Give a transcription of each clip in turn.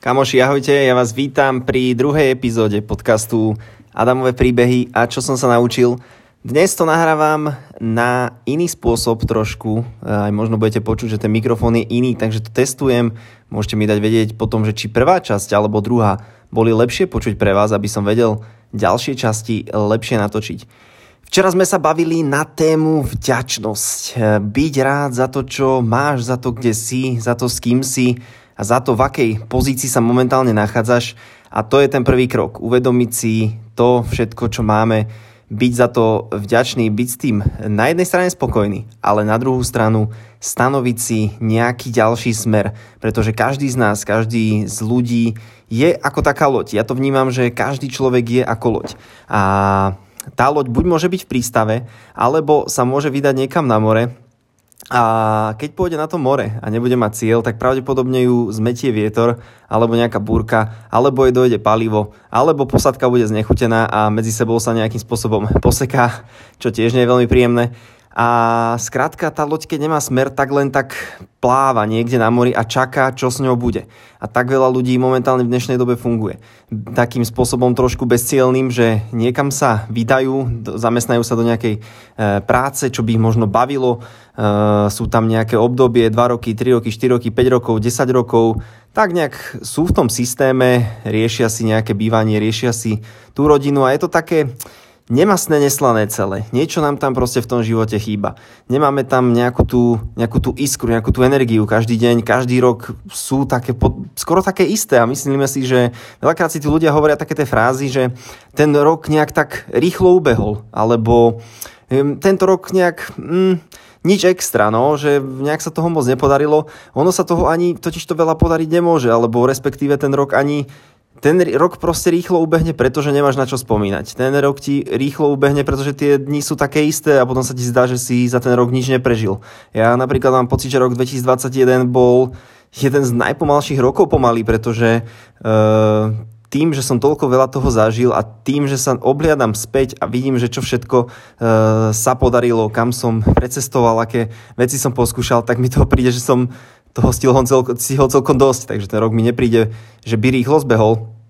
Kamoši, ahojte, ja vás vítam pri druhej epizóde podcastu Adamové príbehy a čo som sa naučil. Dnes to nahrávam na iný spôsob trošku, aj možno budete počuť, že ten mikrofón je iný, takže to testujem. Môžete mi dať vedieť potom, že či prvá časť alebo druhá boli lepšie počuť pre vás, aby som vedel ďalšie časti lepšie natočiť. Včera sme sa bavili na tému vďačnosť. Byť rád za to, čo máš, za to, kde si, za to, s kým si a za to, v akej pozícii sa momentálne nachádzaš. A to je ten prvý krok. Uvedomiť si to všetko, čo máme, byť za to vďačný, byť s tým na jednej strane spokojný, ale na druhú stranu stanoviť si nejaký ďalší smer, pretože každý z nás, každý z ľudí je ako taká loď. Ja to vnímam, že každý človek je ako loď. A tá loď buď môže byť v prístave, alebo sa môže vydať niekam na more a keď pôjde na to more a nebude mať cieľ, tak pravdepodobne ju zmetie vietor, alebo nejaká búrka, alebo jej dojde palivo, alebo posadka bude znechutená a medzi sebou sa nejakým spôsobom poseká, čo tiež nie je veľmi príjemné. A skrátka, tá loď, keď nemá smer, tak len tak pláva niekde na mori a čaká, čo s ňou bude. A tak veľa ľudí momentálne v dnešnej dobe funguje. Takým spôsobom trošku bezcielným, že niekam sa vydajú, zamestnajú sa do nejakej e, práce, čo by ich možno bavilo. E, sú tam nejaké obdobie, 2 roky, 3 roky, 4 roky, 5 rokov, 10 rokov. Tak nejak sú v tom systéme, riešia si nejaké bývanie, riešia si tú rodinu a je to také nemastné, neslané celé. Niečo nám tam proste v tom živote chýba. Nemáme tam nejakú tú, nejakú tú iskru, nejakú tú energiu. Každý deň, každý rok sú také, skoro také isté a myslíme si, že veľakrát si tí ľudia hovoria také tie frázy, že ten rok nejak tak rýchlo ubehol, alebo tento rok nejak... Mm, nič extra, no, že nejak sa toho moc nepodarilo. Ono sa toho ani totiž to veľa podariť nemôže, alebo respektíve ten rok ani ten rok proste rýchlo ubehne, pretože nemáš na čo spomínať. Ten rok ti rýchlo ubehne, pretože tie dni sú také isté a potom sa ti zdá, že si za ten rok nič neprežil. Ja napríklad mám pocit, že rok 2021 bol jeden z najpomalších rokov pomaly, pretože uh, tým, že som toľko veľa toho zažil a tým, že sa obliadam späť a vidím, že čo všetko uh, sa podarilo, kam som precestoval, aké veci som poskúšal, tak mi toho príde, že som toho stihol, celko, stihol celkom dosť, takže ten rok mi nepríde, že by rýchlo zbehol.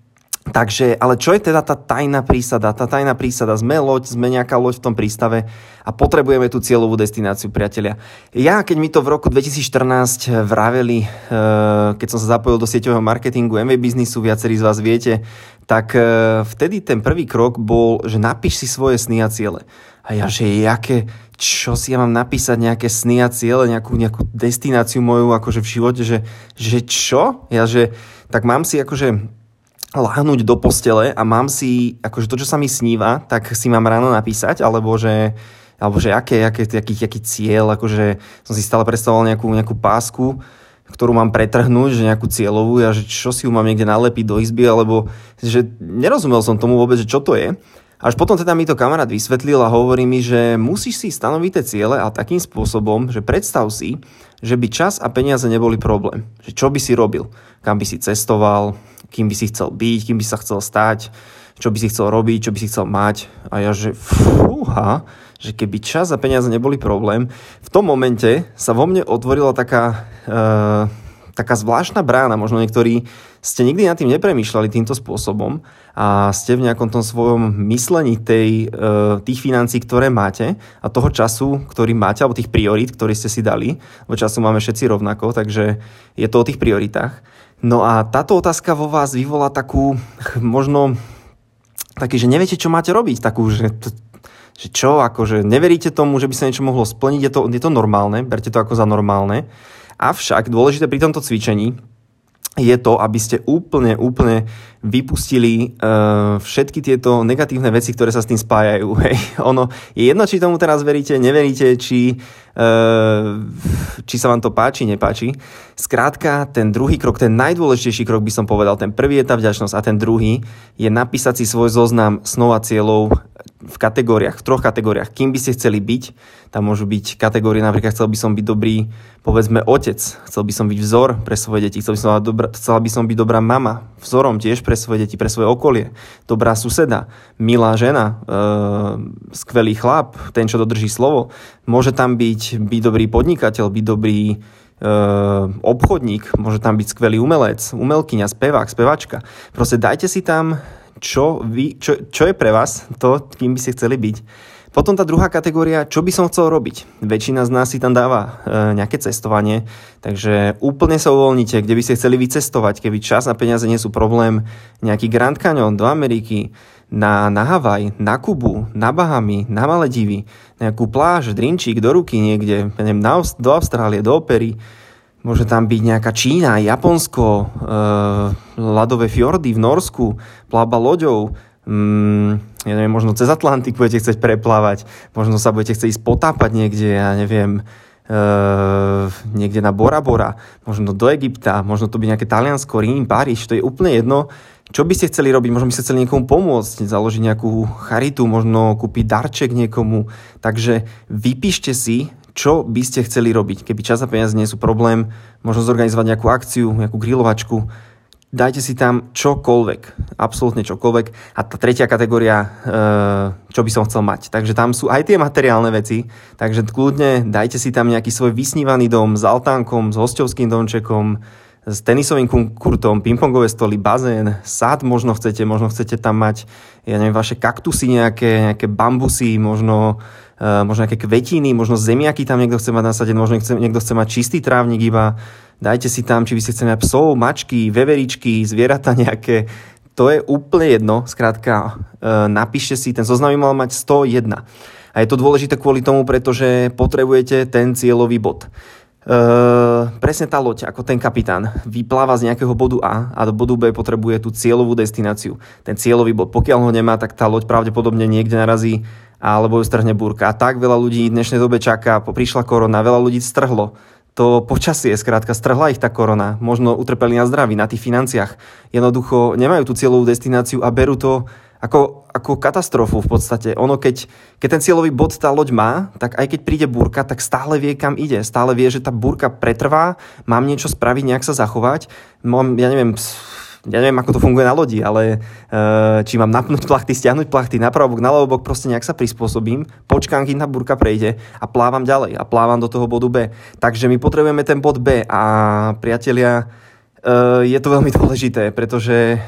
Takže, ale čo je teda tá tajná prísada? Tá tajná prísada, sme loď, sme nejaká loď v tom prístave a potrebujeme tú cieľovú destináciu, priatelia. Ja, keď mi to v roku 2014 vraveli, eh, keď som sa zapojil do sieťového marketingu, MV biznisu, viacerí z vás viete, tak eh, vtedy ten prvý krok bol, že napíš si svoje sny a ciele. A ja, že jaké, čo si ja mám napísať, nejaké sny a ciele, nejakú, nejakú destináciu moju akože v živote, že, že čo? Ja, že tak mám si akože láhnuť do postele a mám si, akože to, čo sa mi sníva, tak si mám ráno napísať, alebo že, alebo že aké, aké, aký, aký cieľ, akože som si stále predstavoval nejakú, nejakú pásku, ktorú mám pretrhnúť, že nejakú cieľovú, ja že čo si ju mám niekde nalepiť do izby, alebo že nerozumel som tomu vôbec, že čo to je. Až potom teda mi to kamarát vysvetlil a hovorí mi, že musíš si stanoviť tie ciele a takým spôsobom, že predstav si, že by čas a peniaze neboli problém. Že čo by si robil? Kam by si cestoval? Kým by si chcel byť? Kým by sa chcel stať? Čo by si chcel robiť? Čo by si chcel mať? A ja, že fúha, že keby čas a peniaze neboli problém, v tom momente sa vo mne otvorila taká... Uh, taká zvláštna brána, možno niektorí ste nikdy nad tým nepremýšľali týmto spôsobom a ste v nejakom tom svojom myslení tej, e, tých financí, ktoré máte a toho času, ktorý máte, alebo tých priorít, ktoré ste si dali, lebo času máme všetci rovnako, takže je to o tých prioritách. No a táto otázka vo vás vyvolá takú, možno taký, že neviete, čo máte robiť, takú, že že čo, akože neveríte tomu, že by sa niečo mohlo splniť, je to, je to normálne, berte to ako za normálne. Avšak dôležité pri tomto cvičení je to, aby ste úplne, úplne vypustili uh, všetky tieto negatívne veci, ktoré sa s tým spájajú. Hej. Ono je jedno, či tomu teraz veríte, neveríte, či, či sa vám to páči, nepáči. Skrátka, ten druhý krok, ten najdôležitejší krok by som povedal, ten prvý je tá vďačnosť a ten druhý je napísať si svoj zoznam snov a cieľov v kategóriách, v troch kategóriách. Kým by ste chceli byť, tam môžu byť kategórie, napríklad chcel by som byť dobrý, povedzme, otec, chcel by som byť vzor pre svoje deti, chcel by som, dobrá, chcel by som byť dobrá mama, vzorom tiež pre svoje deti, pre svoje okolie, dobrá suseda, milá žena, e, skvelý chlap, ten, čo dodrží slovo. Môže tam byť, byť dobrý podnikateľ, byť dobrý obchodník, môže tam byť skvelý umelec, umelkyňa, spevák, spevačka. Proste dajte si tam, čo, vy, čo, čo je pre vás to, kým by ste chceli byť. Potom tá druhá kategória, čo by som chcel robiť. Väčšina z nás si tam dáva e, nejaké cestovanie, takže úplne sa uvoľnite, kde by ste chceli vycestovať, keby čas a peniaze nie sú problém. Nejaký Grand Canyon do Ameriky, na, na Havaj, na Kubu, na Bahamy, na Maledivy, nejakú pláž, drinčík do ruky niekde, neviem, na, do Austrálie, do opery, môže tam byť nejaká Čína, Japonsko, e, ľadové fjordy v Norsku, plába loďou, mm, ja neviem, možno cez Atlantik budete chcieť preplávať, možno sa budete chcieť potápať niekde, ja neviem, e, niekde na Bora Bora, možno do Egypta, možno to by nejaké Taliansko, Rím, Paríž, to je úplne jedno, čo by ste chceli robiť? Možno by ste chceli niekomu pomôcť, založiť nejakú charitu, možno kúpiť darček niekomu. Takže vypíšte si, čo by ste chceli robiť. Keby čas a peniaze nie sú problém, možno zorganizovať nejakú akciu, nejakú grilovačku. Dajte si tam čokoľvek, absolútne čokoľvek. A tá tretia kategória, e, čo by som chcel mať. Takže tam sú aj tie materiálne veci, takže kľudne dajte si tam nejaký svoj vysnívaný dom s altánkom, s hostovským domčekom, s tenisovým kurtom, pingpongové stoly, bazén, sad možno chcete, možno chcete tam mať, ja neviem, vaše kaktusy nejaké, nejaké bambusy, možno, uh, možno nejaké kvetiny, možno zemiaky tam niekto chce mať nasadené, možno niekto chce mať čistý trávnik iba, dajte si tam, či by ste chceli mať psov, mačky, veveričky, zvieratá nejaké, to je úplne jedno, skrátka, uh, napíšte si, ten zoznam mal mať 101. A je to dôležité kvôli tomu, pretože potrebujete ten cieľový bod. Uh, presne tá loď, ako ten kapitán, vypláva z nejakého bodu A a do bodu B potrebuje tú cieľovú destináciu. Ten cieľový bod, pokiaľ ho nemá, tak tá loď pravdepodobne niekde narazí alebo ju strhne búrka. A tak veľa ľudí v dnešnej dobe čaká, prišla korona, veľa ľudí strhlo. To počasie, skrátka, strhla ich tá korona. Možno utrpeli na zdraví, na tých financiách. Jednoducho nemajú tú cieľovú destináciu a berú to ako, ako katastrofu v podstate. Ono, keď, keď ten cieľový bod tá loď má, tak aj keď príde búrka, tak stále vie, kam ide. Stále vie, že tá búrka pretrvá, mám niečo spraviť, nejak sa zachovať. Mám, ja neviem, ja neviem, ako to funguje na lodi, ale uh, či mám napnúť plachty, stiahnuť plachty, napravo bok, na bok, proste nejak sa prispôsobím, počkám, kým tá burka prejde a plávam ďalej a plávam do toho bodu B. Takže my potrebujeme ten bod B a priatelia, je to veľmi dôležité, pretože eh,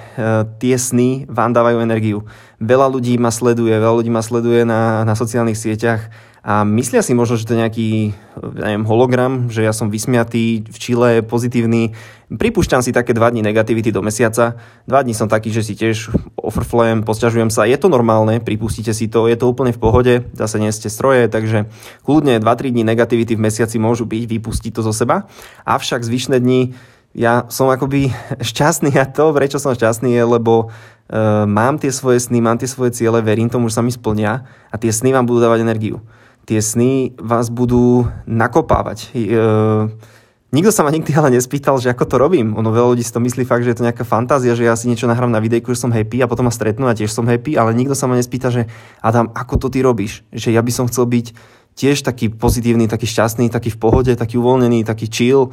tie sny vám dávajú energiu. Veľa ľudí ma sleduje, veľa ľudí ma sleduje na, na sociálnych sieťach a myslia si možno, že to je nejaký ja neviem, hologram, že ja som vysmiatý, v Čile, pozitívny. Pripúšťam si také dva dní negativity do mesiaca. Dva dní som taký, že si tiež ofrflujem, posťažujem sa. Je to normálne, pripustite si to, je to úplne v pohode, zase nie ste stroje, takže kľudne 2-3 dní negativity v mesiaci môžu byť, vypustiť to zo seba. Avšak zvyšné dni ja som akoby šťastný a to, prečo som šťastný je, lebo uh, mám tie svoje sny, mám tie svoje ciele, verím tomu, že sa mi splnia a tie sny vám budú dávať energiu. Tie sny vás budú nakopávať. Uh, nikto sa ma nikdy ale nespýtal, že ako to robím. Ono veľa ľudí si to myslí fakt, že je to nejaká fantázia, že ja si niečo nahrám na videjku, že som happy a potom ma stretnú a tiež som happy, ale nikto sa ma nespýta, že Adam, ako to ty robíš? Že ja by som chcel byť tiež taký pozitívny, taký šťastný, taký v pohode, taký uvoľnený, taký chill,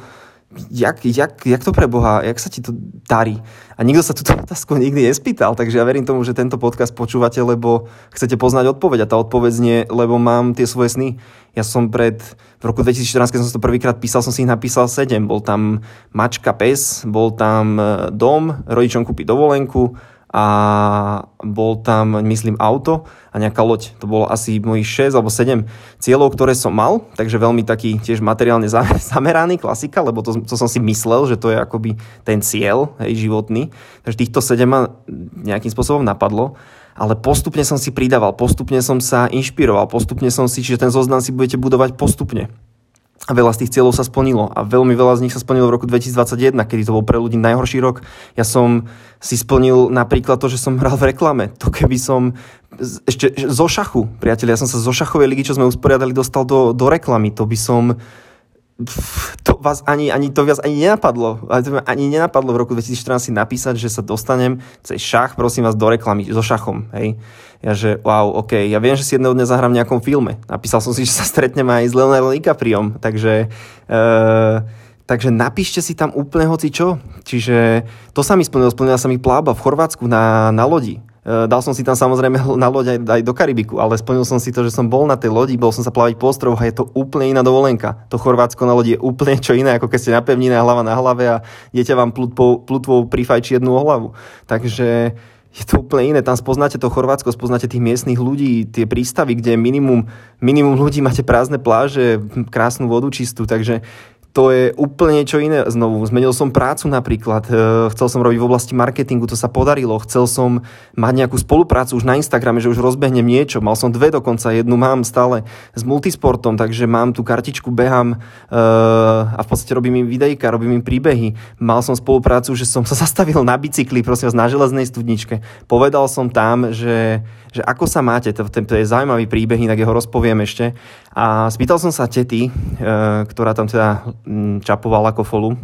jak, jak, jak to pre Boha, jak sa ti to darí? A nikto sa túto otázku nikdy nespýtal, takže ja verím tomu, že tento podcast počúvate, lebo chcete poznať odpoveď a tá odpoveď nie, lebo mám tie svoje sny. Ja som pred, v roku 2014, keď som to prvýkrát písal, som si ich napísal 7. Bol tam mačka, pes, bol tam e, dom, rodičom kúpiť dovolenku, a bol tam, myslím, auto a nejaká loď. To bolo asi mojich 6 alebo 7 cieľov, ktoré som mal, takže veľmi taký tiež materiálne zameraný, klasika, lebo to, to som si myslel, že to je akoby ten cieľ hej, životný. Takže týchto 7 ma nejakým spôsobom napadlo ale postupne som si pridával, postupne som sa inšpiroval, postupne som si, čiže ten zoznam si budete budovať postupne. A veľa z tých cieľov sa splnilo. A veľmi veľa z nich sa splnilo v roku 2021, kedy to bol pre ľudí najhorší rok. Ja som si splnil napríklad to, že som hral v reklame. To keby som ešte zo šachu, priatelia, ja som sa zo šachovej ligy, čo sme usporiadali, dostal do, do reklamy. To by som to vás ani, ani, to vás ani nenapadlo. Ani nenapadlo v roku 2014 si napísať, že sa dostanem cez šach, prosím vás, do reklamy, so šachom. Hej. Ja že, wow, ok, ja viem, že si jedného dňa zahrám v nejakom filme. Napísal som si, že sa stretnem aj s Leonardo DiCapriom, takže, uh, takže napíšte si tam úplne hoci čo. Čiže to sa mi splnilo, splnila sa mi plába v Chorvátsku na, na lodi. Eh, dal som si tam samozrejme na loď aj, aj do Karibiku, ale splnil som si to, že som bol na tej lodi, bol som sa plávať po ostrovu a je to úplne iná dovolenka. To Chorvátsko na lodi je úplne čo iné, ako keď ste na pevnine hlava na hlave a dieťa vám plutvou, prifajčí jednu hlavu. Takže je to úplne iné. Tam spoznáte to Chorvátsko, spoznáte tých miestnych ľudí, tie prístavy, kde minimum, minimum ľudí máte prázdne pláže, krásnu vodu čistú, takže to je úplne niečo iné znovu. Zmenil som prácu napríklad, e, chcel som robiť v oblasti marketingu, to sa podarilo, chcel som mať nejakú spoluprácu už na Instagrame, že už rozbehnem niečo, mal som dve dokonca, jednu mám stále s multisportom, takže mám tú kartičku, behám e, a v podstate robím im videjka, robím im príbehy. Mal som spoluprácu, že som sa zastavil na bicykli, prosím vás, na železnej studničke. Povedal som tam, že že ako sa máte, to, to je zaujímavý príbeh, inak jeho rozpoviem ešte. A spýtal som sa tety, e, ktorá tam teda čapovala kofolu,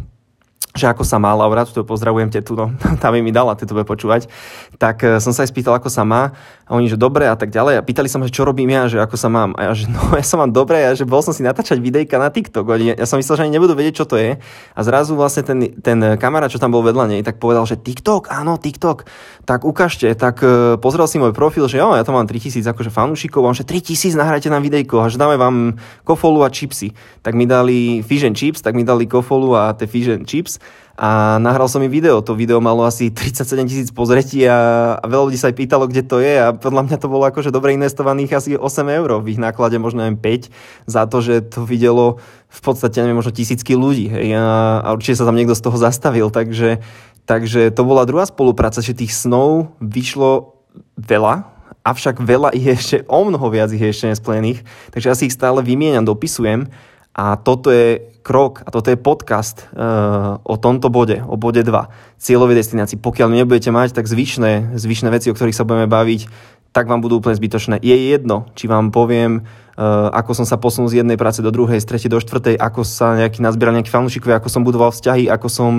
že ako sa má Laura, tu pozdravujem tetu, no, tam mi dala, tetu bude počúvať, tak e, som sa aj spýtal, ako sa má a oni, že dobre a tak ďalej. A pýtali sa ma, čo robím ja, že ako sa mám. A ja, že no ja sa mám dobre a že bol som si natáčať videjka na TikTok, ja som myslel, že ani nebudú vedieť, čo to je. A zrazu vlastne ten, ten kamarát, čo tam bol vedľa nej, tak povedal, že TikTok, áno, TikTok, tak ukážte, tak e, pozrel si môj profil, že jo, ja tam mám 3000 akože fanúšikov, a že 3000 nahrajte nám videjko a že dáme vám kofolu a chipsy. Tak mi dali fish and chips, tak mi dali kofolu a tie fish and chips a nahral som im video. To video malo asi 37 tisíc pozretí a, a veľa ľudí sa aj pýtalo, kde to je. A podľa mňa to bolo akože dobre investovaných asi 8 eur v ich náklade, možno aj 5 za to, že to videlo v podstate neviem, možno tisícky ľudí hej, a, a určite sa tam niekto z toho zastavil, takže, takže to bola druhá spolupráca, že tých snov vyšlo veľa, avšak veľa ich je ešte, o mnoho viac ich je ešte nesplnených, takže ja si ich stále vymieňam, dopisujem a toto je krok a toto je podcast uh, o tomto bode, o bode 2, cieľovej destinácii. Pokiaľ nebudete mať, tak zvyšné, zvyšné veci, o ktorých sa budeme baviť, tak vám budú úplne zbytočné. Je jedno, či vám poviem, uh, ako som sa posunul z jednej práce do druhej, z tretej do štvrtej, ako sa nejaký nazbieral nejaký fanúšikovia, ako som budoval vzťahy, ako som...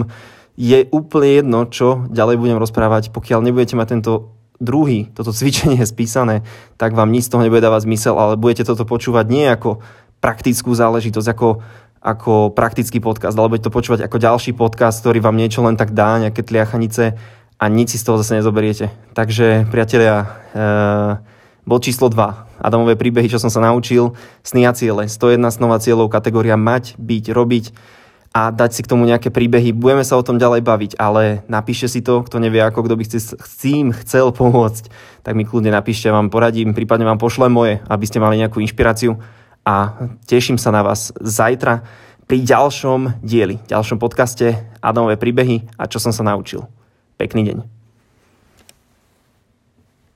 Je úplne jedno, čo ďalej budem rozprávať, pokiaľ nebudete mať tento druhý, toto cvičenie spísané, tak vám nič z toho nebude dávať zmysel, ale budete toto počúvať nie ako praktickú záležitosť, ako, ako praktický podcast, alebo to počúvať ako ďalší podcast, ktorý vám niečo len tak dá, nejaké tliachanice a nič si z toho zase nezoberiete. Takže, priatelia, e, bod číslo 2. Adamové príbehy, čo som sa naučil. Sny a ciele. 101 snová cieľov, kategória mať, byť, robiť a dať si k tomu nejaké príbehy. Budeme sa o tom ďalej baviť, ale napíšte si to, kto nevie ako, kto by s tým chcel pomôcť, tak mi kľudne napíšte, vám poradím, prípadne vám pošlem moje, aby ste mali nejakú inšpiráciu a teším sa na vás zajtra pri ďalšom dieli, ďalšom podcaste Adamové príbehy a čo som sa naučil. Pekný deň.